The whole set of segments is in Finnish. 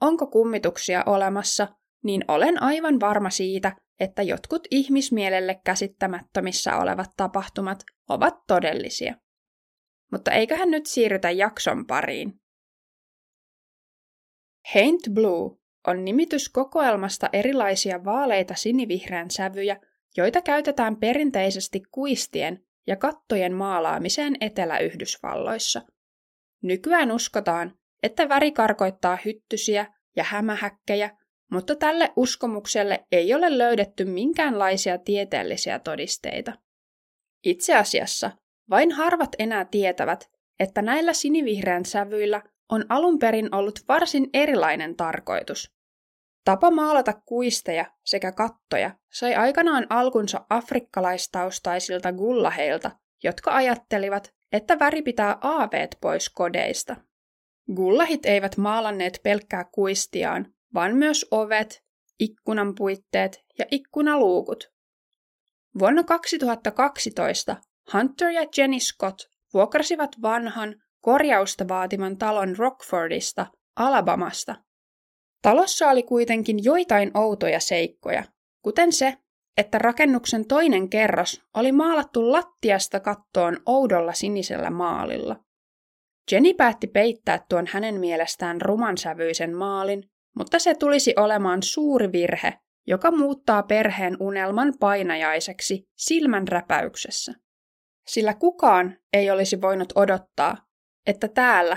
onko kummituksia olemassa, niin olen aivan varma siitä, että jotkut ihmismielelle käsittämättömissä olevat tapahtumat ovat todellisia. Mutta eiköhän nyt siirrytä jakson pariin. Haint Blue on nimitys kokoelmasta erilaisia vaaleita sinivihreän sävyjä, joita käytetään perinteisesti kuistien ja kattojen maalaamiseen Etelä-Yhdysvalloissa. Nykyään uskotaan, että väri karkoittaa hyttysiä ja hämähäkkejä, mutta tälle uskomukselle ei ole löydetty minkäänlaisia tieteellisiä todisteita. Itse asiassa vain harvat enää tietävät, että näillä sinivihreän sävyillä on alun perin ollut varsin erilainen tarkoitus. Tapa maalata kuisteja sekä kattoja sai aikanaan alkunsa afrikkalaistaustaisilta gullaheilta, jotka ajattelivat, että väri pitää aaveet pois kodeista. Gullahit eivät maalanneet pelkkää kuistiaan, vaan myös ovet, ikkunan puitteet ja ikkunaluukut. Vuonna 2012 Hunter ja Jenny Scott vuokrasivat vanhan, korjausta vaativan talon Rockfordista, Alabamasta. Talossa oli kuitenkin joitain outoja seikkoja, kuten se, että rakennuksen toinen kerros oli maalattu lattiasta kattoon oudolla sinisellä maalilla. Jenny päätti peittää tuon hänen mielestään rumansävyisen maalin, mutta se tulisi olemaan suuri virhe, joka muuttaa perheen unelman painajaiseksi silmän räpäyksessä. Sillä kukaan ei olisi voinut odottaa, että täällä,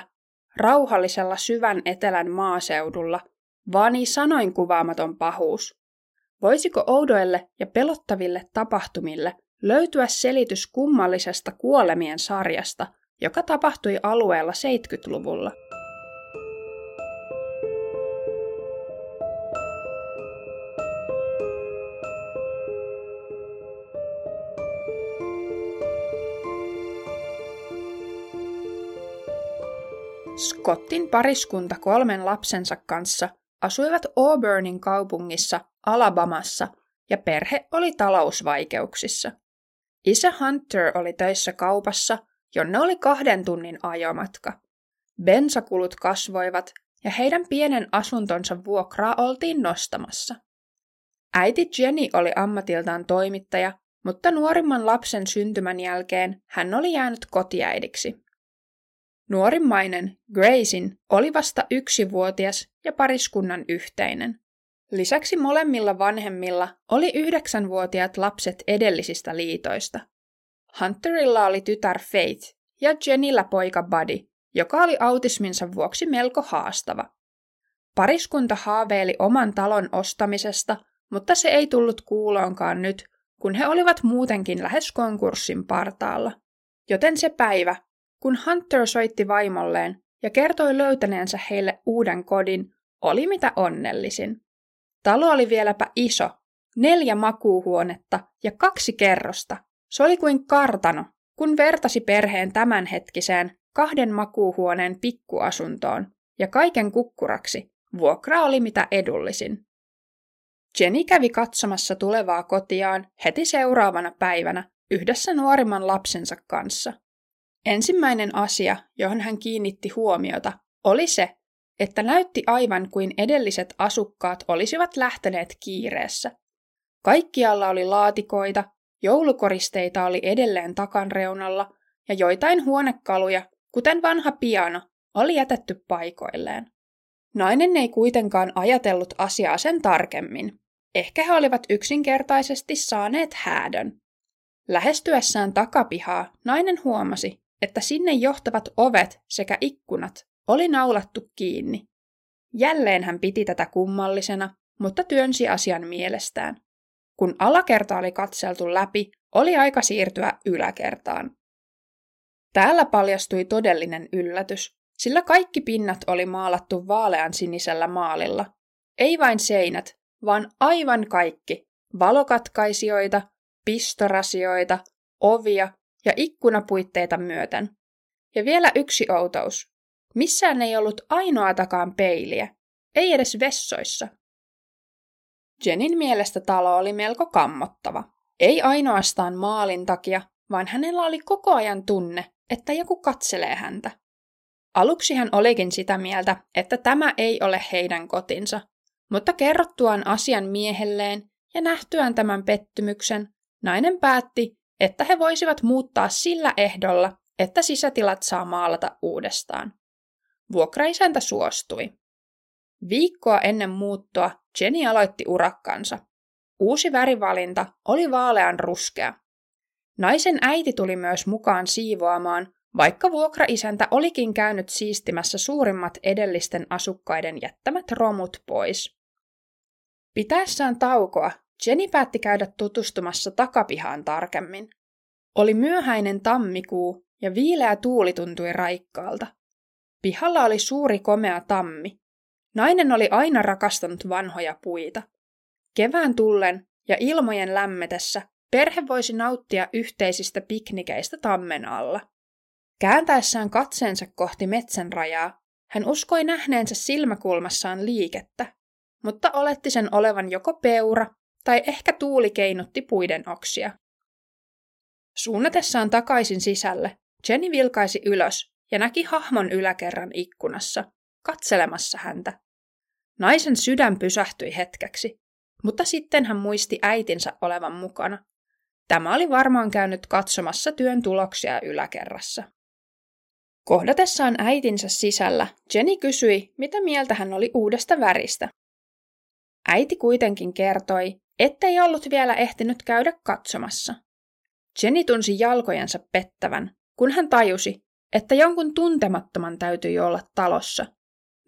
rauhallisella syvän etelän maaseudulla, vani sanoin kuvaamaton pahuus. Voisiko oudoille ja pelottaville tapahtumille löytyä selitys kummallisesta kuolemien sarjasta, joka tapahtui alueella 70-luvulla? Scottin pariskunta kolmen lapsensa kanssa asuivat Auburnin kaupungissa Alabamassa ja perhe oli talousvaikeuksissa. Isä Hunter oli töissä kaupassa, jonne oli kahden tunnin ajomatka. Bensakulut kasvoivat ja heidän pienen asuntonsa vuokraa oltiin nostamassa. Äiti Jenny oli ammatiltaan toimittaja, mutta nuorimman lapsen syntymän jälkeen hän oli jäänyt kotiäidiksi. Nuorimmainen, Graysin, oli vasta yksivuotias ja pariskunnan yhteinen. Lisäksi molemmilla vanhemmilla oli yhdeksänvuotiaat lapset edellisistä liitoista. Hunterilla oli tytär Faith ja Jenillä poika Buddy, joka oli autisminsa vuoksi melko haastava. Pariskunta haaveili oman talon ostamisesta, mutta se ei tullut kuuloonkaan nyt, kun he olivat muutenkin lähes konkurssin partaalla. Joten se päivä, kun Hunter soitti vaimolleen ja kertoi löytäneensä heille uuden kodin, oli mitä onnellisin. Talo oli vieläpä iso, neljä makuuhuonetta ja kaksi kerrosta. Se oli kuin kartano, kun vertasi perheen tämänhetkiseen kahden makuuhuoneen pikkuasuntoon, ja kaiken kukkuraksi vuokra oli mitä edullisin. Jenny kävi katsomassa tulevaa kotiaan heti seuraavana päivänä yhdessä nuorimman lapsensa kanssa. Ensimmäinen asia, johon hän kiinnitti huomiota, oli se, että näytti aivan kuin edelliset asukkaat olisivat lähteneet kiireessä. Kaikkialla oli laatikoita, joulukoristeita oli edelleen takan reunalla ja joitain huonekaluja, kuten vanha piano, oli jätetty paikoilleen. Nainen ei kuitenkaan ajatellut asiaa sen tarkemmin. Ehkä he olivat yksinkertaisesti saaneet häädön. Lähestyessään takapihaa nainen huomasi, että sinne johtavat ovet sekä ikkunat oli naulattu kiinni. Jälleen hän piti tätä kummallisena, mutta työnsi asian mielestään. Kun alakerta oli katseltu läpi, oli aika siirtyä yläkertaan. Täällä paljastui todellinen yllätys, sillä kaikki pinnat oli maalattu vaalean sinisellä maalilla. Ei vain seinät, vaan aivan kaikki. Valokatkaisijoita, pistorasioita, ovia ja ikkunapuitteita myöten. Ja vielä yksi outous. Missään ei ollut ainoatakaan peiliä, ei edes vessoissa. Jenin mielestä talo oli melko kammottava. Ei ainoastaan maalin takia, vaan hänellä oli koko ajan tunne, että joku katselee häntä. Aluksi hän olikin sitä mieltä, että tämä ei ole heidän kotinsa, mutta kerrottuaan asian miehelleen ja nähtyään tämän pettymyksen, nainen päätti, että he voisivat muuttaa sillä ehdolla, että sisätilat saa maalata uudestaan. Vuokraisäntä suostui. Viikkoa ennen muuttoa Jenny aloitti urakkansa. Uusi värivalinta oli vaalean ruskea. Naisen äiti tuli myös mukaan siivoamaan, vaikka vuokraisäntä olikin käynyt siistimässä suurimmat edellisten asukkaiden jättämät romut pois. Pitäessään taukoa, Jenny päätti käydä tutustumassa takapihaan tarkemmin. Oli myöhäinen tammikuu ja viileä tuuli tuntui raikkaalta. Pihalla oli suuri komea tammi. Nainen oli aina rakastanut vanhoja puita. Kevään tullen ja ilmojen lämmetessä perhe voisi nauttia yhteisistä piknikeistä tammen alla. Kääntäessään katseensa kohti metsän rajaa, hän uskoi nähneensä silmäkulmassaan liikettä, mutta oletti sen olevan joko peura tai ehkä tuuli keinutti puiden oksia. Suunnatessaan takaisin sisälle, Jenny vilkaisi ylös ja näki hahmon yläkerran ikkunassa, katselemassa häntä. Naisen sydän pysähtyi hetkeksi, mutta sitten hän muisti äitinsä olevan mukana. Tämä oli varmaan käynyt katsomassa työn tuloksia yläkerrassa. Kohdatessaan äitinsä sisällä, Jenny kysyi, mitä mieltä hän oli uudesta väristä. Äiti kuitenkin kertoi, ettei ollut vielä ehtinyt käydä katsomassa. Jenny tunsi jalkojensa pettävän, kun hän tajusi, että jonkun tuntemattoman täytyi olla talossa.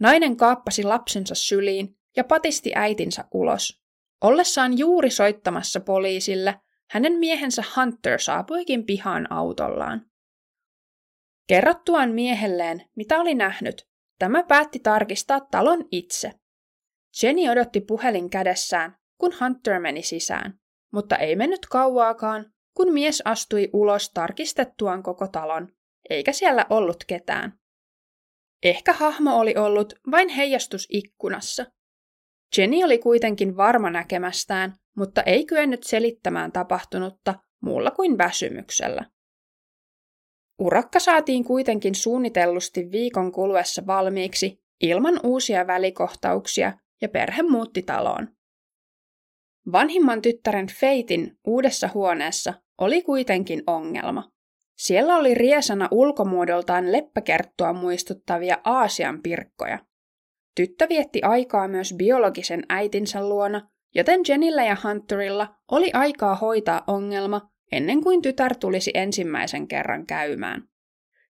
Nainen kaappasi lapsensa syliin ja patisti äitinsä ulos. Ollessaan juuri soittamassa poliisille, hänen miehensä Hunter saapuikin pihaan autollaan. Kerrottuaan miehelleen, mitä oli nähnyt, tämä päätti tarkistaa talon itse. Jenny odotti puhelin kädessään, kun Hunter meni sisään, mutta ei mennyt kauaakaan, kun mies astui ulos tarkistettuaan koko talon, eikä siellä ollut ketään. Ehkä hahmo oli ollut vain heijastus ikkunassa. Jenny oli kuitenkin varma näkemästään, mutta ei kyennyt selittämään tapahtunutta muulla kuin väsymyksellä. Urakka saatiin kuitenkin suunnitellusti viikon kuluessa valmiiksi ilman uusia välikohtauksia ja perhe muutti taloon. Vanhimman tyttären Feitin uudessa huoneessa oli kuitenkin ongelma. Siellä oli riesana ulkomuodoltaan leppäkerttua muistuttavia Aasian pirkkoja. Tyttö vietti aikaa myös biologisen äitinsä luona, joten Jenillä ja Hunterilla oli aikaa hoitaa ongelma ennen kuin tytär tulisi ensimmäisen kerran käymään.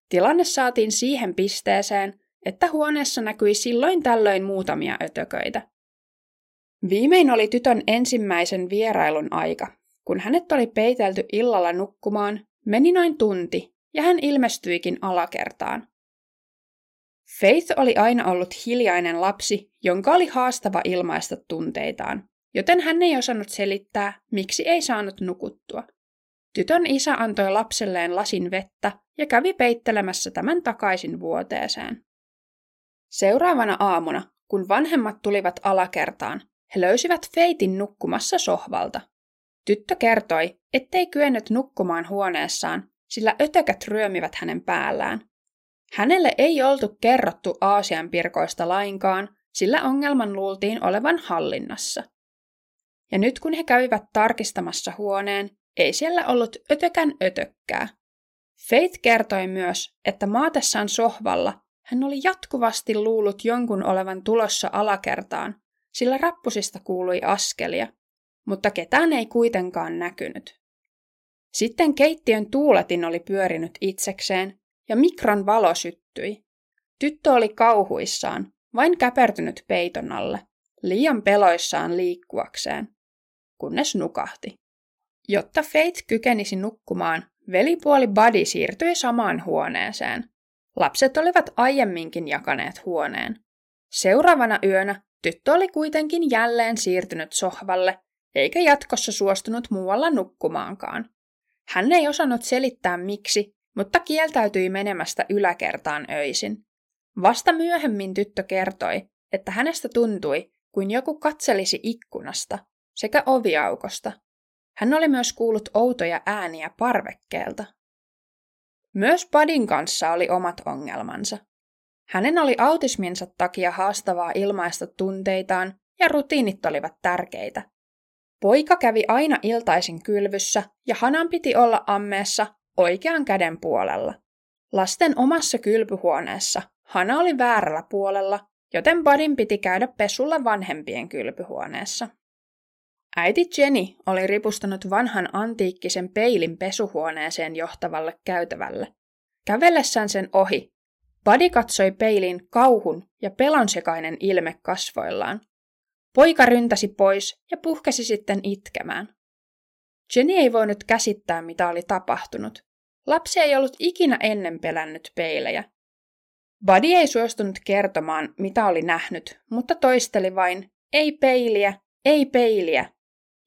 Tilanne saatiin siihen pisteeseen, että huoneessa näkyi silloin tällöin muutamia ötököitä. Viimein oli tytön ensimmäisen vierailun aika. Kun hänet oli peitelty illalla nukkumaan, meni noin tunti ja hän ilmestyikin alakertaan. Faith oli aina ollut hiljainen lapsi, jonka oli haastava ilmaista tunteitaan, joten hän ei osannut selittää, miksi ei saanut nukuttua. Tytön isä antoi lapselleen lasin vettä ja kävi peittelemässä tämän takaisin vuoteeseen. Seuraavana aamuna, kun vanhemmat tulivat alakertaan, he löysivät Feitin nukkumassa sohvalta. Tyttö kertoi, ettei kyennyt nukkumaan huoneessaan, sillä ötökät ryömivät hänen päällään. Hänelle ei oltu kerrottu Aasian pirkoista lainkaan, sillä ongelman luultiin olevan hallinnassa. Ja nyt kun he kävivät tarkistamassa huoneen, ei siellä ollut ötökän ötökkää. Faith kertoi myös, että maatessaan sohvalla hän oli jatkuvasti luullut jonkun olevan tulossa alakertaan, sillä rappusista kuului askelia, mutta ketään ei kuitenkaan näkynyt. Sitten keittiön tuuletin oli pyörinyt itsekseen ja mikron valo syttyi. Tyttö oli kauhuissaan, vain käpertynyt peiton alle, liian peloissaan liikkuakseen, kunnes nukahti. Jotta Faith kykenisi nukkumaan, velipuoli Buddy siirtyi samaan huoneeseen. Lapset olivat aiemminkin jakaneet huoneen. Seuraavana yönä tyttö oli kuitenkin jälleen siirtynyt sohvalle, eikä jatkossa suostunut muualla nukkumaankaan. Hän ei osannut selittää miksi, mutta kieltäytyi menemästä yläkertaan öisin. Vasta myöhemmin tyttö kertoi, että hänestä tuntui, kuin joku katselisi ikkunasta sekä oviaukosta. Hän oli myös kuullut outoja ääniä parvekkeelta. Myös Padin kanssa oli omat ongelmansa. Hänen oli autisminsa takia haastavaa ilmaista tunteitaan ja rutiinit olivat tärkeitä. Poika kävi aina iltaisin kylvyssä ja Hanan piti olla ammeessa oikean käden puolella. Lasten omassa kylpyhuoneessa Hana oli väärällä puolella, joten Budin piti käydä pesulla vanhempien kylpyhuoneessa. Äiti Jenny oli ripustanut vanhan antiikkisen peilin pesuhuoneeseen johtavalle käytävälle. Kävellessään sen ohi, Buddy katsoi peilin kauhun ja pelonsekainen ilme kasvoillaan. Poika ryntäsi pois ja puhkesi sitten itkemään. Jenny ei voinut käsittää, mitä oli tapahtunut. Lapsi ei ollut ikinä ennen pelännyt peilejä. Buddy ei suostunut kertomaan, mitä oli nähnyt, mutta toisteli vain, ei peiliä, ei peiliä,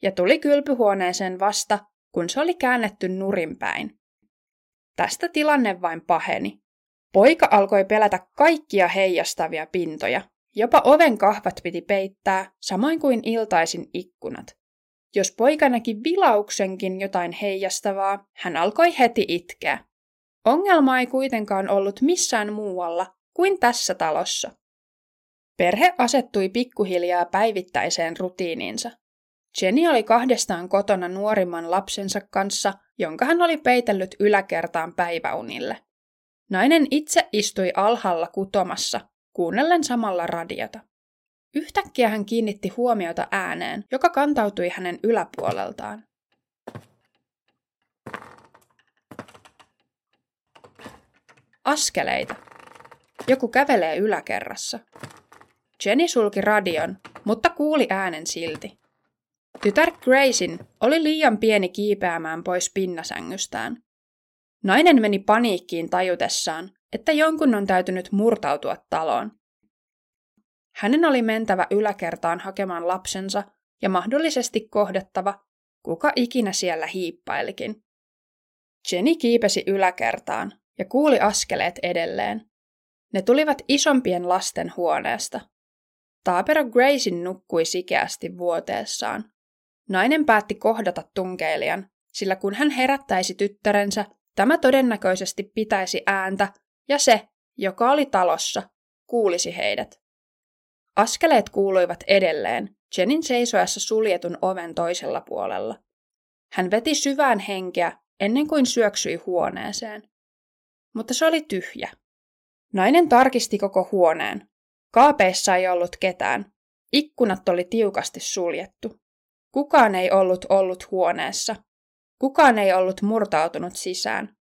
ja tuli kylpyhuoneeseen vasta, kun se oli käännetty nurinpäin. Tästä tilanne vain paheni. Poika alkoi pelätä kaikkia heijastavia pintoja. Jopa oven kahvat piti peittää, samoin kuin iltaisin ikkunat. Jos poika näki vilauksenkin jotain heijastavaa, hän alkoi heti itkeä. Ongelma ei kuitenkaan ollut missään muualla kuin tässä talossa. Perhe asettui pikkuhiljaa päivittäiseen rutiininsa. Jenny oli kahdestaan kotona nuorimman lapsensa kanssa, jonka hän oli peitellyt yläkertaan päiväunille. Nainen itse istui alhaalla kutomassa, kuunnellen samalla radiota. Yhtäkkiä hän kiinnitti huomiota ääneen, joka kantautui hänen yläpuoleltaan. Askeleita. Joku kävelee yläkerrassa. Jenny sulki radion, mutta kuuli äänen silti. Tytär Graysin oli liian pieni kiipeämään pois pinnasängystään. Nainen meni paniikkiin tajutessaan, että jonkun on täytynyt murtautua taloon. Hänen oli mentävä yläkertaan hakemaan lapsensa ja mahdollisesti kohdattava, kuka ikinä siellä hiippailikin. Jenny kiipesi yläkertaan ja kuuli askeleet edelleen. Ne tulivat isompien lasten huoneesta. Taapero Graysin nukkui sikeästi vuoteessaan. Nainen päätti kohdata tunkeilijan, sillä kun hän herättäisi tyttärensä, tämä todennäköisesti pitäisi ääntä, ja se, joka oli talossa, kuulisi heidät. Askeleet kuuluivat edelleen, Jenin seisoessa suljetun oven toisella puolella. Hän veti syvään henkeä ennen kuin syöksyi huoneeseen. Mutta se oli tyhjä. Nainen tarkisti koko huoneen. Kaapeissa ei ollut ketään. Ikkunat oli tiukasti suljettu. Kukaan ei ollut ollut huoneessa. Kukaan ei ollut murtautunut sisään.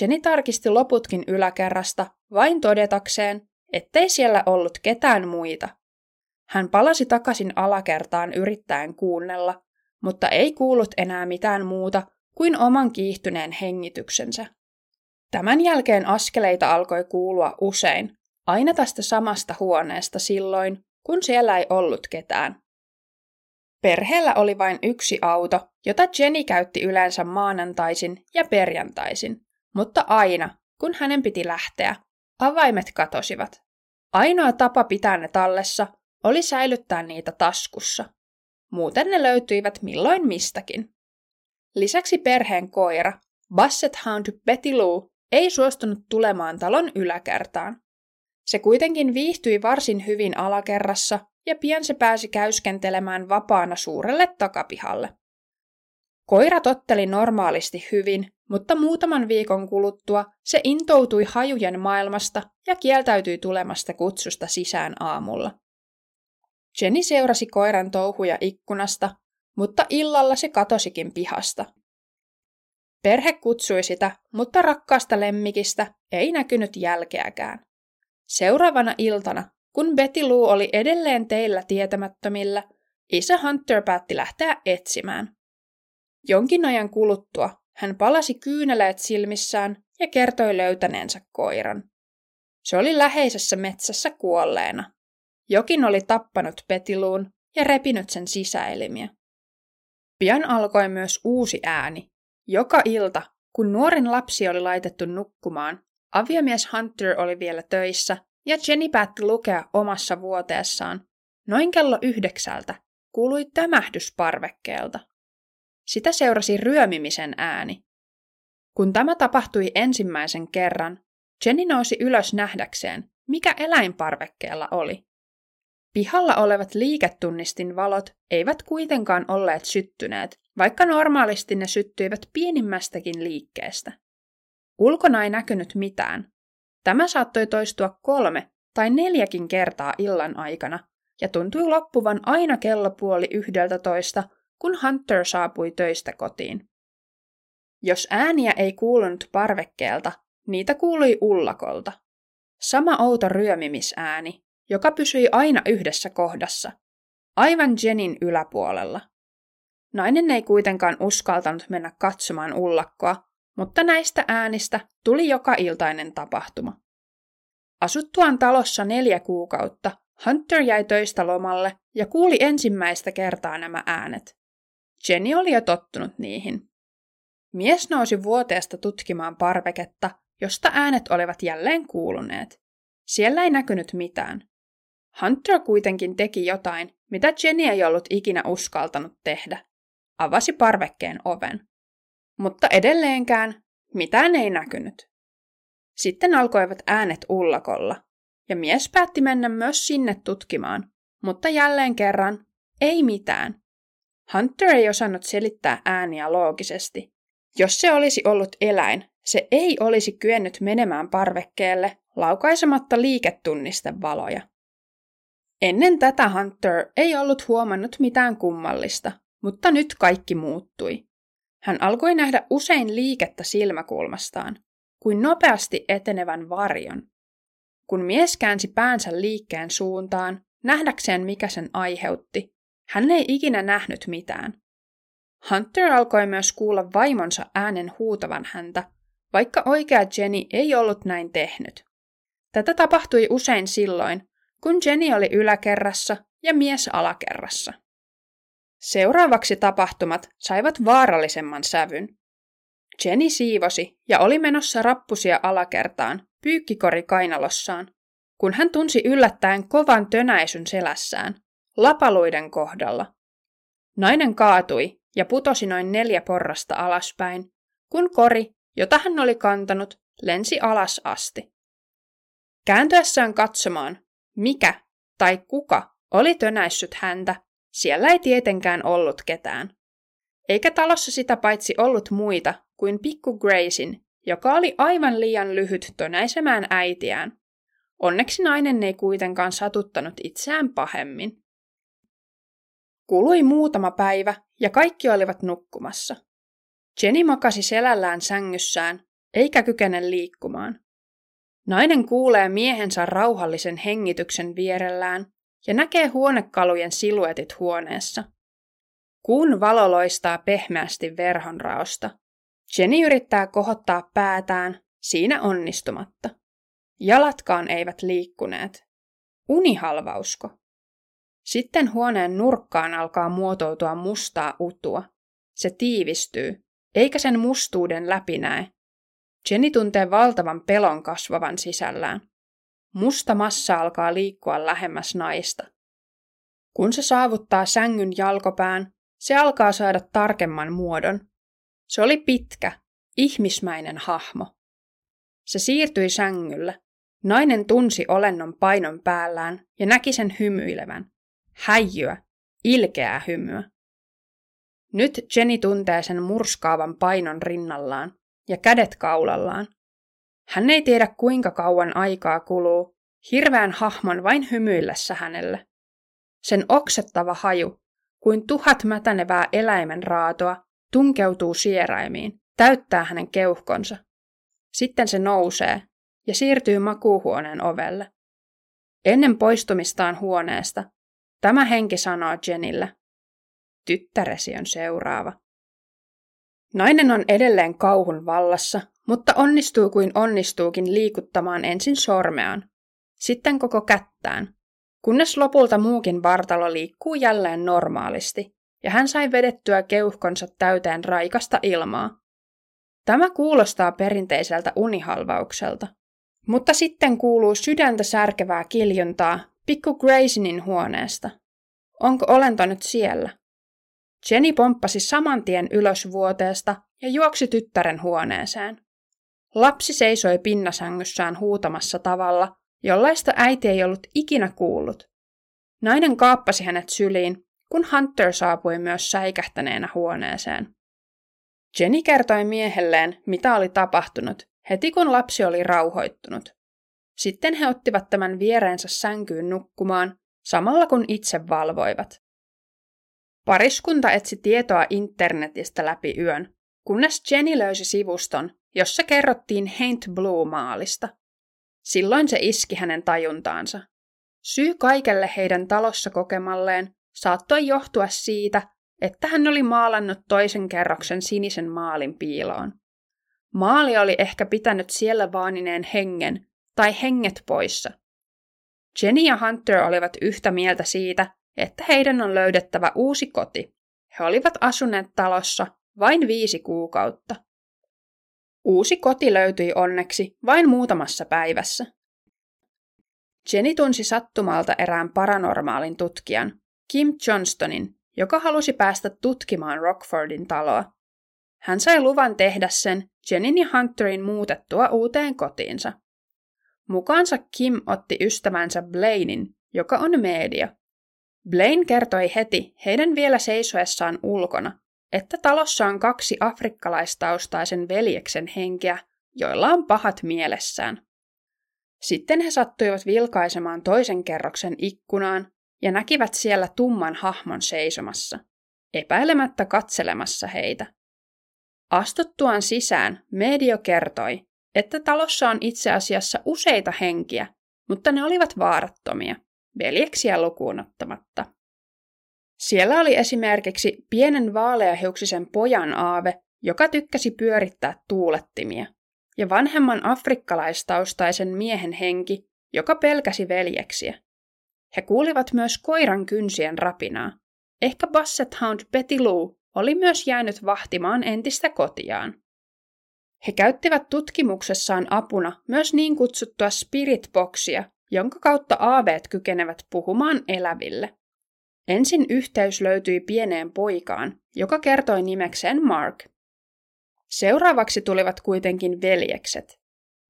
Jenny tarkisti loputkin yläkerrasta vain todetakseen, ettei siellä ollut ketään muita. Hän palasi takaisin alakertaan yrittäen kuunnella, mutta ei kuullut enää mitään muuta kuin oman kiihtyneen hengityksensä. Tämän jälkeen askeleita alkoi kuulua usein, aina tästä samasta huoneesta silloin, kun siellä ei ollut ketään. Perheellä oli vain yksi auto, jota Jenny käytti yleensä maanantaisin ja perjantaisin, mutta aina, kun hänen piti lähteä, avaimet katosivat. Ainoa tapa pitää ne tallessa oli säilyttää niitä taskussa. Muuten ne löytyivät milloin mistäkin. Lisäksi perheen koira, Basset Hound Betty Lou, ei suostunut tulemaan talon yläkertaan. Se kuitenkin viihtyi varsin hyvin alakerrassa ja pian se pääsi käyskentelemään vapaana suurelle takapihalle. Koira totteli normaalisti hyvin, mutta muutaman viikon kuluttua se intoutui hajujen maailmasta ja kieltäytyi tulemasta kutsusta sisään aamulla. Jenny seurasi koiran touhuja ikkunasta, mutta illalla se katosikin pihasta. Perhe kutsui sitä, mutta rakkaasta lemmikistä ei näkynyt jälkeäkään. Seuraavana iltana kun Betty Lou oli edelleen teillä tietämättömillä, isä Hunter päätti lähteä etsimään. Jonkin ajan kuluttua hän palasi kyyneleet silmissään ja kertoi löytäneensä koiran. Se oli läheisessä metsässä kuolleena. jokin oli tappanut petiluun ja repinyt sen sisäelimiä. Pian alkoi myös uusi ääni. Joka ilta, kun nuorin lapsi oli laitettu nukkumaan, aviomies Hunter oli vielä töissä ja Jenny päätti lukea omassa vuoteessaan. Noin kello yhdeksältä kuului tämähdys parvekkeelta. Sitä seurasi ryömimisen ääni. Kun tämä tapahtui ensimmäisen kerran, Jenny nousi ylös nähdäkseen, mikä eläin parvekkeella oli. Pihalla olevat liiketunnistin valot eivät kuitenkaan olleet syttyneet, vaikka normaalisti ne syttyivät pienimmästäkin liikkeestä. Ulkona ei näkynyt mitään. Tämä saattoi toistua kolme tai neljäkin kertaa illan aikana, ja tuntui loppuvan aina kello puoli yhdeltä toista, kun Hunter saapui töistä kotiin. Jos ääniä ei kuulunut parvekkeelta, niitä kuului ullakolta. Sama outo ryömimisääni, joka pysyi aina yhdessä kohdassa, aivan Jenin yläpuolella. Nainen ei kuitenkaan uskaltanut mennä katsomaan ullakkoa, mutta näistä äänistä tuli joka iltainen tapahtuma. Asuttuaan talossa neljä kuukautta, Hunter jäi töistä lomalle ja kuuli ensimmäistä kertaa nämä äänet. Jenny oli jo tottunut niihin. Mies nousi vuoteesta tutkimaan parveketta, josta äänet olivat jälleen kuuluneet. Siellä ei näkynyt mitään. Hunter kuitenkin teki jotain, mitä Jenny ei ollut ikinä uskaltanut tehdä. Avasi parvekkeen oven. Mutta edelleenkään mitään ei näkynyt. Sitten alkoivat äänet ullakolla, ja mies päätti mennä myös sinne tutkimaan, mutta jälleen kerran ei mitään. Hunter ei osannut selittää ääniä loogisesti. Jos se olisi ollut eläin, se ei olisi kyennyt menemään parvekkeelle laukaisematta liiketunnistevaloja. Ennen tätä Hunter ei ollut huomannut mitään kummallista, mutta nyt kaikki muuttui. Hän alkoi nähdä usein liikettä silmäkulmastaan, kuin nopeasti etenevän varjon. Kun mies käänsi päänsä liikkeen suuntaan, nähdäkseen mikä sen aiheutti, hän ei ikinä nähnyt mitään. Hunter alkoi myös kuulla vaimonsa äänen huutavan häntä, vaikka oikea Jenny ei ollut näin tehnyt. Tätä tapahtui usein silloin, kun Jenny oli yläkerrassa ja mies alakerrassa. Seuraavaksi tapahtumat saivat vaarallisemman sävyn. Jenny siivosi ja oli menossa rappusia alakertaan, pyykkikori kainalossaan, kun hän tunsi yllättäen kovan tönäisyn selässään, lapaluiden kohdalla. Nainen kaatui ja putosi noin neljä porrasta alaspäin, kun kori, jota hän oli kantanut, lensi alas asti. Kääntyessään katsomaan, mikä tai kuka oli tönäissyt häntä, siellä ei tietenkään ollut ketään. Eikä talossa sitä paitsi ollut muita kuin pikku Graysin, joka oli aivan liian lyhyt tönäisemään äitiään. Onneksi nainen ei kuitenkaan satuttanut itseään pahemmin. Kului muutama päivä ja kaikki olivat nukkumassa. Jenny makasi selällään sängyssään, eikä kykene liikkumaan. Nainen kuulee miehensä rauhallisen hengityksen vierellään ja näkee huonekalujen siluetit huoneessa. Kuun valo loistaa pehmeästi verhonraosta. Jenny yrittää kohottaa päätään, siinä onnistumatta. Jalatkaan eivät liikkuneet. Unihalvausko. Sitten huoneen nurkkaan alkaa muotoutua mustaa utua. Se tiivistyy, eikä sen mustuuden läpi näe. Jenny tuntee valtavan pelon kasvavan sisällään. Musta massa alkaa liikkua lähemmäs naista. Kun se saavuttaa sängyn jalkopään, se alkaa saada tarkemman muodon. Se oli pitkä, ihmismäinen hahmo. Se siirtyi sängylle. Nainen tunsi olennon painon päällään ja näki sen hymyilevän. Häijyä, ilkeää hymyä. Nyt Jenny tuntee sen murskaavan painon rinnallaan ja kädet kaulallaan. Hän ei tiedä kuinka kauan aikaa kuluu, hirveän hahmon vain hymyillessä hänelle. Sen oksettava haju, kuin tuhat mätänevää eläimen raatoa, tunkeutuu sieraimiin, täyttää hänen keuhkonsa. Sitten se nousee ja siirtyy makuuhuoneen ovelle. Ennen poistumistaan huoneesta tämä henki sanoo Jenille, tyttäresi on seuraava. Nainen on edelleen kauhun vallassa, mutta onnistuu kuin onnistuukin liikuttamaan ensin sormeaan, sitten koko kättään. kunnes lopulta muukin vartalo liikkuu jälleen normaalisti, ja hän sai vedettyä keuhkonsa täyteen raikasta ilmaa. Tämä kuulostaa perinteiseltä unihalvaukselta, mutta sitten kuuluu sydäntä särkevää kiljuntaa pikku Graysonin huoneesta. Onko olento nyt siellä? Jenny pomppasi saman tien ylös vuoteesta ja juoksi tyttären huoneeseen. Lapsi seisoi pinnasängyssään huutamassa tavalla, jollaista äiti ei ollut ikinä kuullut. Nainen kaappasi hänet syliin, kun Hunter saapui myös säikähtäneenä huoneeseen. Jenny kertoi miehelleen, mitä oli tapahtunut, heti kun lapsi oli rauhoittunut. Sitten he ottivat tämän viereensä sänkyyn nukkumaan, samalla kun itse valvoivat. Pariskunta etsi tietoa internetistä läpi yön, kunnes Jenny löysi sivuston, jossa kerrottiin Haint Blue-maalista. Silloin se iski hänen tajuntaansa. Syy kaikelle heidän talossa kokemalleen saattoi johtua siitä, että hän oli maalannut toisen kerroksen sinisen maalin piiloon. Maali oli ehkä pitänyt siellä vaanineen hengen tai henget poissa. Jenny ja Hunter olivat yhtä mieltä siitä, että heidän on löydettävä uusi koti. He olivat asuneet talossa vain viisi kuukautta. Uusi koti löytyi onneksi vain muutamassa päivässä. Jenny tunsi sattumalta erään paranormaalin tutkijan, Kim Johnstonin, joka halusi päästä tutkimaan Rockfordin taloa. Hän sai luvan tehdä sen Jenin ja Hunterin muutettua uuteen kotiinsa. Mukaansa Kim otti ystävänsä Blainin, joka on media. Blaine kertoi heti heidän vielä seisoessaan ulkona, että talossa on kaksi afrikkalaistaustaisen veljeksen henkeä, joilla on pahat mielessään. Sitten he sattuivat vilkaisemaan toisen kerroksen ikkunaan ja näkivät siellä tumman hahmon seisomassa, epäilemättä katselemassa heitä. Astuttuaan sisään, Medio kertoi, että talossa on itse asiassa useita henkiä, mutta ne olivat vaarattomia, veljeksiä lukuun ottamatta. Siellä oli esimerkiksi pienen vaaleahiuksisen pojan aave, joka tykkäsi pyörittää tuulettimia, ja vanhemman afrikkalaistaustaisen miehen henki, joka pelkäsi veljeksiä. He kuulivat myös koiran kynsien rapinaa. Ehkä Basset Hound Betty Lou oli myös jäänyt vahtimaan entistä kotiaan. He käyttivät tutkimuksessaan apuna myös niin kutsuttua spiritboxia, jonka kautta aaveet kykenevät puhumaan eläville. Ensin yhteys löytyi pieneen poikaan, joka kertoi nimekseen Mark. Seuraavaksi tulivat kuitenkin veljekset.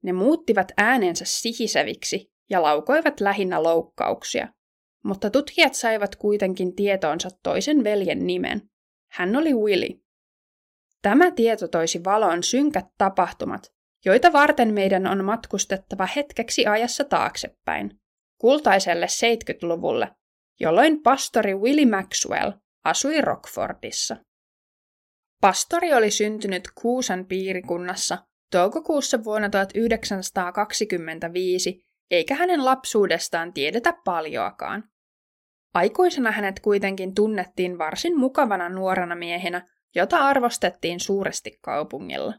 Ne muuttivat äänensä sihiseviksi ja laukoivat lähinnä loukkauksia. Mutta tutkijat saivat kuitenkin tietoonsa toisen veljen nimen. Hän oli Willy. Tämä tieto toisi valoon synkät tapahtumat, joita varten meidän on matkustettava hetkeksi ajassa taaksepäin, kultaiselle 70-luvulle, jolloin pastori Willie Maxwell asui Rockfordissa. Pastori oli syntynyt Kuusan piirikunnassa toukokuussa vuonna 1925, eikä hänen lapsuudestaan tiedetä paljoakaan. Aikuisena hänet kuitenkin tunnettiin varsin mukavana nuorena miehenä, jota arvostettiin suuresti kaupungilla.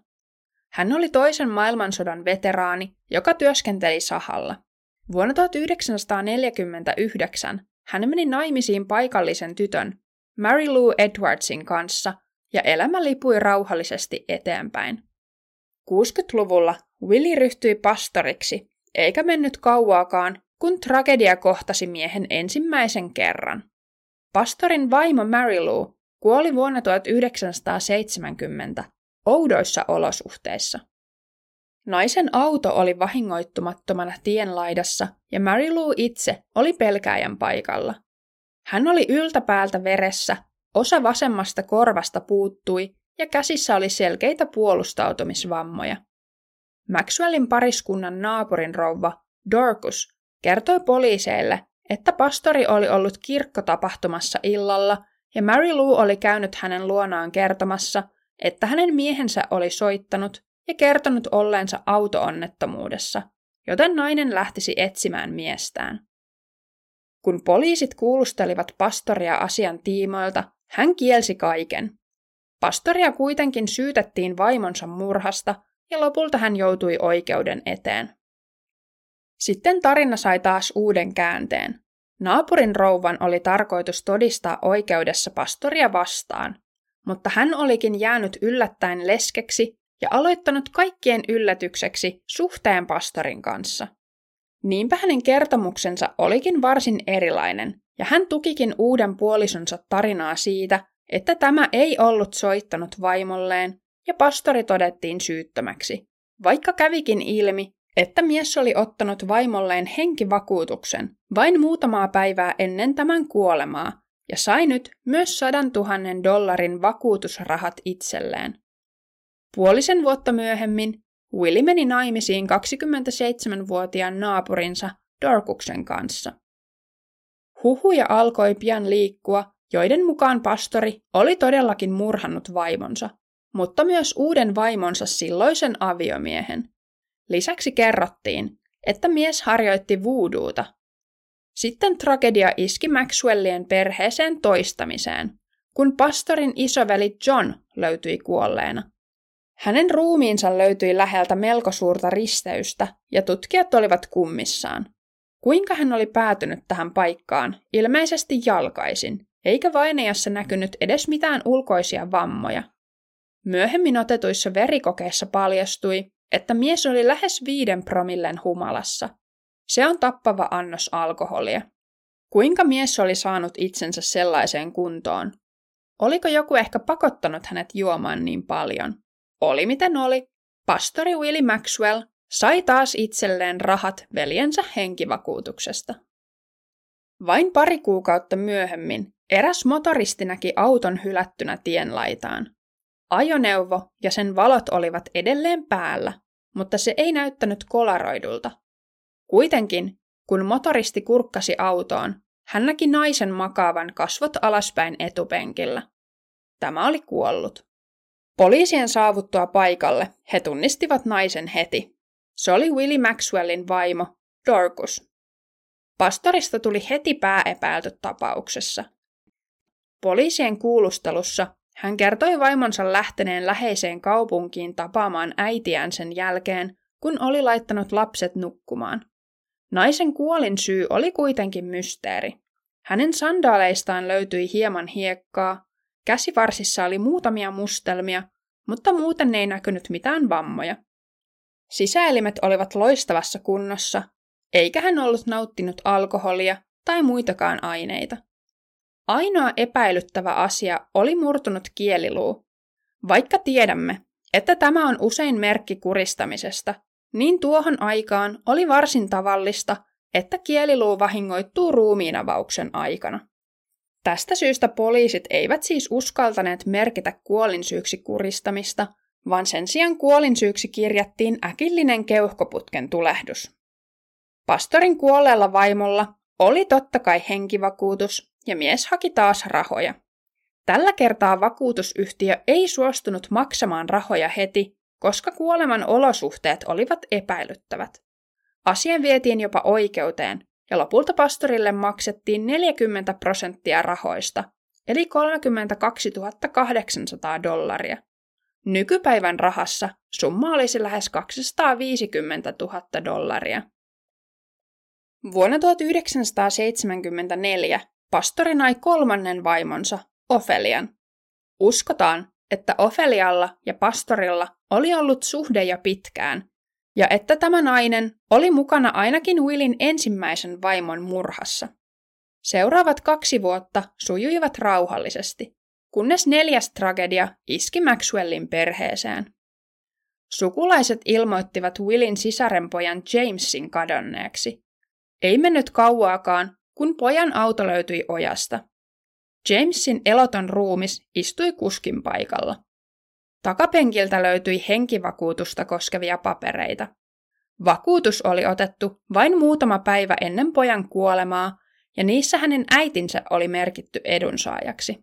Hän oli toisen maailmansodan veteraani, joka työskenteli sahalla. Vuonna 1949 hän meni naimisiin paikallisen tytön, Mary Lou Edwardsin kanssa, ja elämä lipui rauhallisesti eteenpäin. 60-luvulla Willie ryhtyi pastoriksi, eikä mennyt kauaakaan, kun tragedia kohtasi miehen ensimmäisen kerran. Pastorin vaimo Mary Lou kuoli vuonna 1970 oudoissa olosuhteissa. Naisen auto oli vahingoittumattomana tienlaidassa ja Mary Lou itse oli pelkääjän paikalla. Hän oli yltäpäältä veressä, osa vasemmasta korvasta puuttui ja käsissä oli selkeitä puolustautumisvammoja. Maxwellin pariskunnan naapurin rouva Dorcus kertoi poliiseille, että pastori oli ollut kirkkotapahtumassa illalla ja Mary Lou oli käynyt hänen luonaan kertomassa, että hänen miehensä oli soittanut ja kertonut olleensa autoonnettomuudessa, joten nainen lähtisi etsimään miestään. Kun poliisit kuulustelivat pastoria asian tiimoilta, hän kielsi kaiken. Pastoria kuitenkin syytettiin vaimonsa murhasta ja lopulta hän joutui oikeuden eteen. Sitten tarina sai taas uuden käänteen. Naapurin rouvan oli tarkoitus todistaa oikeudessa pastoria vastaan, mutta hän olikin jäänyt yllättäen leskeksi ja aloittanut kaikkien yllätykseksi suhteen pastorin kanssa. Niinpä hänen kertomuksensa olikin varsin erilainen, ja hän tukikin uuden puolisonsa tarinaa siitä, että tämä ei ollut soittanut vaimolleen, ja pastori todettiin syyttömäksi, vaikka kävikin ilmi, että mies oli ottanut vaimolleen henkivakuutuksen vain muutamaa päivää ennen tämän kuolemaa ja sai nyt myös sadan tuhannen dollarin vakuutusrahat itselleen. Puolisen vuotta myöhemmin Willi meni naimisiin 27-vuotiaan naapurinsa Dorkuksen kanssa. Huhuja alkoi pian liikkua, joiden mukaan pastori oli todellakin murhannut vaimonsa, mutta myös uuden vaimonsa silloisen aviomiehen. Lisäksi kerrottiin, että mies harjoitti vuuduuta. Sitten tragedia iski Maxwellien perheeseen toistamiseen, kun pastorin isoveli John löytyi kuolleena. Hänen ruumiinsa löytyi läheltä melko suurta risteystä, ja tutkijat olivat kummissaan. Kuinka hän oli päätynyt tähän paikkaan, ilmeisesti jalkaisin, eikä vainajassa näkynyt edes mitään ulkoisia vammoja. Myöhemmin otetuissa verikokeissa paljastui, että mies oli lähes viiden promillen humalassa. Se on tappava annos alkoholia. Kuinka mies oli saanut itsensä sellaiseen kuntoon? Oliko joku ehkä pakottanut hänet juomaan niin paljon? Oli miten oli. Pastori Willie Maxwell sai taas itselleen rahat veljensä henkivakuutuksesta. Vain pari kuukautta myöhemmin eräs motoristi näki auton hylättynä tienlaitaan. Ajoneuvo ja sen valot olivat edelleen päällä, mutta se ei näyttänyt kolaroidulta. Kuitenkin, kun motoristi kurkkasi autoon, hän näki naisen makaavan kasvot alaspäin etupenkillä. Tämä oli kuollut. Poliisien saavuttua paikalle he tunnistivat naisen heti. Se oli Willie Maxwellin vaimo, Dorcus. Pastorista tuli heti pääepäilty tapauksessa. Poliisien kuulustelussa hän kertoi vaimonsa lähteneen läheiseen kaupunkiin tapaamaan äitiään sen jälkeen, kun oli laittanut lapset nukkumaan. Naisen kuolin syy oli kuitenkin mysteeri. Hänen sandaaleistaan löytyi hieman hiekkaa, käsivarsissa oli muutamia mustelmia, mutta muuten ei näkynyt mitään vammoja. Sisäelimet olivat loistavassa kunnossa, eikä hän ollut nauttinut alkoholia tai muitakaan aineita. Ainoa epäilyttävä asia oli murtunut kieliluu. Vaikka tiedämme, että tämä on usein merkki kuristamisesta, niin tuohon aikaan oli varsin tavallista, että kieliluu vahingoittuu ruumiinavauksen aikana. Tästä syystä poliisit eivät siis uskaltaneet merkitä kuolinsyyksi kuristamista, vaan sen sijaan kuolinsyyksi kirjattiin äkillinen keuhkoputken tulehdus. Pastorin kuolleella vaimolla oli totta kai henkivakuutus, ja mies haki taas rahoja. Tällä kertaa vakuutusyhtiö ei suostunut maksamaan rahoja heti, koska kuoleman olosuhteet olivat epäilyttävät. Asia vietiin jopa oikeuteen, ja lopulta pastorille maksettiin 40 prosenttia rahoista, eli 32 800 dollaria. Nykypäivän rahassa summa olisi lähes 250 000 dollaria. Vuonna 1974 pastori nai kolmannen vaimonsa, Ofelian. Uskotaan, että Ofelialla ja pastorilla oli ollut suhde jo pitkään, ja että tämä nainen oli mukana ainakin Willin ensimmäisen vaimon murhassa. Seuraavat kaksi vuotta sujuivat rauhallisesti, kunnes neljäs tragedia iski Maxwellin perheeseen. Sukulaiset ilmoittivat Willin sisarenpojan Jamesin kadonneeksi. Ei mennyt kauaakaan, kun pojan auto löytyi ojasta. Jamesin eloton ruumis istui kuskin paikalla. Takapenkiltä löytyi henkivakuutusta koskevia papereita. Vakuutus oli otettu vain muutama päivä ennen pojan kuolemaa, ja niissä hänen äitinsä oli merkitty edunsaajaksi.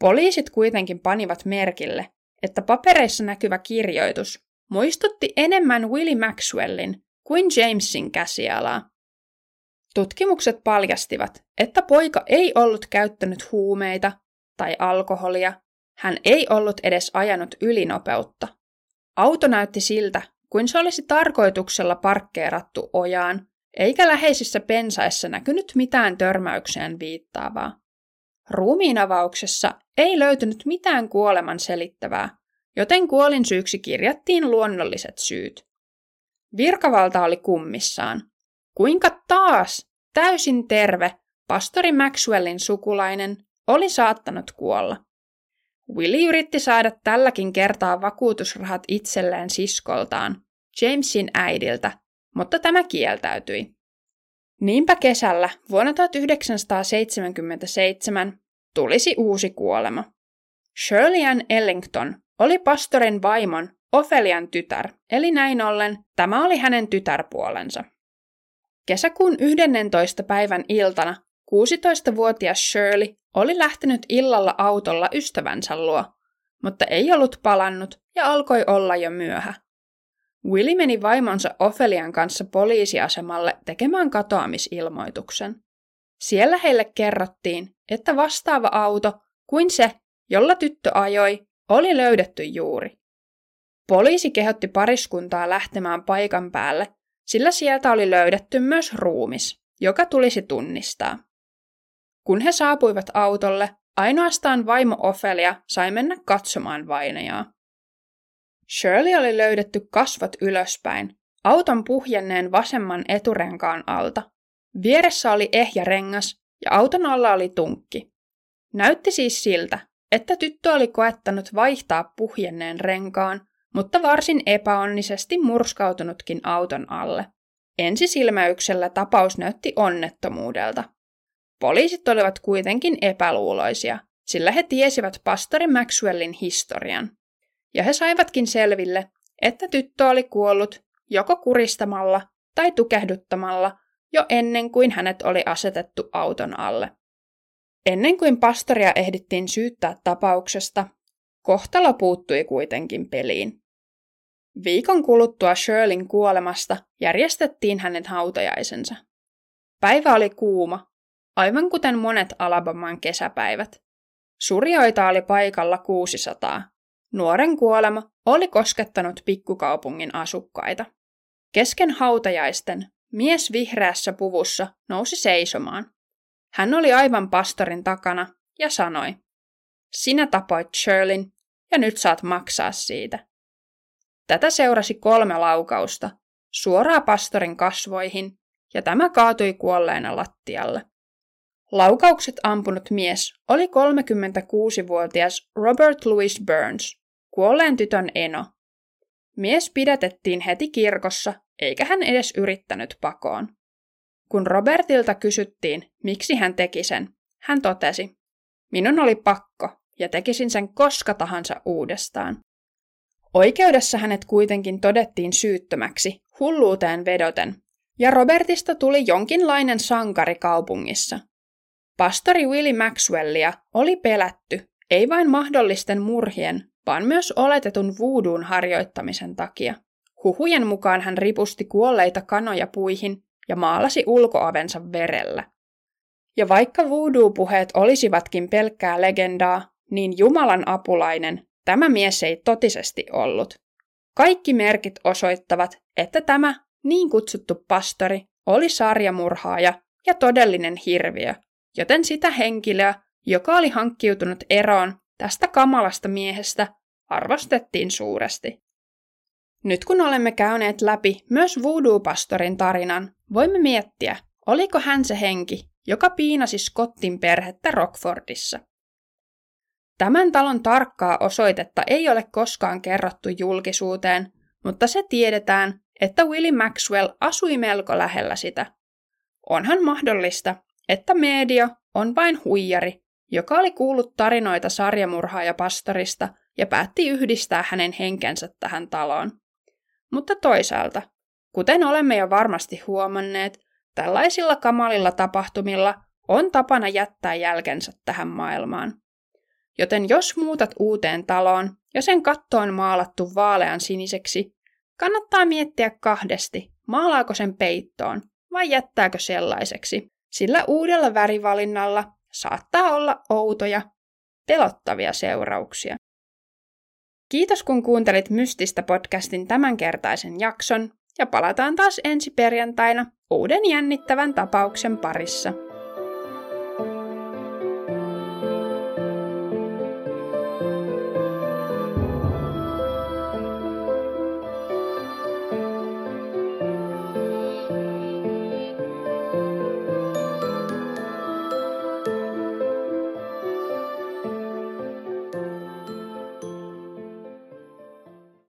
Poliisit kuitenkin panivat merkille, että papereissa näkyvä kirjoitus muistutti enemmän Willie Maxwellin kuin Jamesin käsialaa. Tutkimukset paljastivat, että poika ei ollut käyttänyt huumeita tai alkoholia hän ei ollut edes ajanut ylinopeutta. Auto näytti siltä, kuin se olisi tarkoituksella parkkeerattu ojaan, eikä läheisissä pensaissa näkynyt mitään törmäykseen viittaavaa. Ruumiinavauksessa ei löytynyt mitään kuoleman selittävää, joten kuolin syyksi kirjattiin luonnolliset syyt. Virkavalta oli kummissaan. Kuinka taas täysin terve pastori Maxwellin sukulainen oli saattanut kuolla? Willie yritti saada tälläkin kertaa vakuutusrahat itselleen siskoltaan, Jamesin äidiltä, mutta tämä kieltäytyi. Niinpä kesällä vuonna 1977 tulisi uusi kuolema. Shirley Ann Ellington oli pastorin vaimon Ofelian tytär, eli näin ollen tämä oli hänen tytärpuolensa. Kesäkuun 11. päivän iltana 16-vuotias Shirley oli lähtenyt illalla autolla ystävänsä luo, mutta ei ollut palannut ja alkoi olla jo myöhä. Willy meni vaimonsa Ofelian kanssa poliisiasemalle tekemään katoamisilmoituksen. Siellä heille kerrottiin, että vastaava auto kuin se, jolla tyttö ajoi, oli löydetty juuri. Poliisi kehotti pariskuntaa lähtemään paikan päälle, sillä sieltä oli löydetty myös ruumis, joka tulisi tunnistaa. Kun he saapuivat autolle, ainoastaan vaimo Ofelia sai mennä katsomaan vainajaa. Shirley oli löydetty kasvot ylöspäin, auton puhjenneen vasemman eturenkaan alta. Vieressä oli ehjä rengas ja auton alla oli tunkki. Näytti siis siltä, että tyttö oli koettanut vaihtaa puhjenneen renkaan, mutta varsin epäonnisesti murskautunutkin auton alle. Ensisilmäyksellä tapaus näytti onnettomuudelta. Poliisit olivat kuitenkin epäluuloisia, sillä he tiesivät pastori Maxwellin historian. Ja he saivatkin selville, että tyttö oli kuollut joko kuristamalla tai tukehduttamalla jo ennen kuin hänet oli asetettu auton alle. Ennen kuin pastoria ehdittiin syyttää tapauksesta, kohtalo puuttui kuitenkin peliin. Viikon kuluttua Shirlin kuolemasta järjestettiin hänen hautajaisensa. Päivä oli kuuma, aivan kuten monet Alabaman kesäpäivät. Surjoita oli paikalla 600. Nuoren kuolema oli koskettanut pikkukaupungin asukkaita. Kesken hautajaisten mies vihreässä puvussa nousi seisomaan. Hän oli aivan pastorin takana ja sanoi, sinä tapoit Shirlin ja nyt saat maksaa siitä. Tätä seurasi kolme laukausta, suoraa pastorin kasvoihin, ja tämä kaatui kuolleena lattialle. Laukaukset ampunut mies oli 36-vuotias Robert Louis Burns, kuolleen tytön eno. Mies pidätettiin heti kirkossa, eikä hän edes yrittänyt pakoon. Kun Robertilta kysyttiin, miksi hän teki sen, hän totesi, minun oli pakko ja tekisin sen koska tahansa uudestaan. Oikeudessa hänet kuitenkin todettiin syyttömäksi, hulluuteen vedoten, ja Robertista tuli jonkinlainen sankari kaupungissa. Pastori Willie Maxwellia oli pelätty, ei vain mahdollisten murhien, vaan myös oletetun vuuduun harjoittamisen takia. Huhujen mukaan hän ripusti kuolleita kanoja puihin ja maalasi ulkoavensa verellä. Ja vaikka voodoo-puheet olisivatkin pelkkää legendaa, niin Jumalan apulainen Tämä mies ei totisesti ollut. Kaikki merkit osoittavat, että tämä niin kutsuttu pastori oli sarjamurhaaja ja todellinen hirviö, joten sitä henkilöä, joka oli hankkiutunut eroon tästä kamalasta miehestä, arvostettiin suuresti. Nyt kun olemme käyneet läpi myös voodoo-pastorin tarinan, voimme miettiä, oliko hän se henki, joka piinasi Scottin perhettä Rockfordissa. Tämän talon tarkkaa osoitetta ei ole koskaan kerrottu julkisuuteen, mutta se tiedetään, että Willie Maxwell asui melko lähellä sitä. Onhan mahdollista, että media on vain huijari, joka oli kuullut tarinoita sarjamurhaaja pastorista ja päätti yhdistää hänen henkensä tähän taloon. Mutta toisaalta, kuten olemme jo varmasti huomanneet, tällaisilla kamalilla tapahtumilla on tapana jättää jälkensä tähän maailmaan. Joten jos muutat uuteen taloon ja sen katto on maalattu vaalean siniseksi, kannattaa miettiä kahdesti, maalaako sen peittoon vai jättääkö sellaiseksi, sillä uudella värivalinnalla saattaa olla outoja, pelottavia seurauksia. Kiitos kun kuuntelit Mystistä podcastin tämänkertaisen jakson ja palataan taas ensi perjantaina uuden jännittävän tapauksen parissa.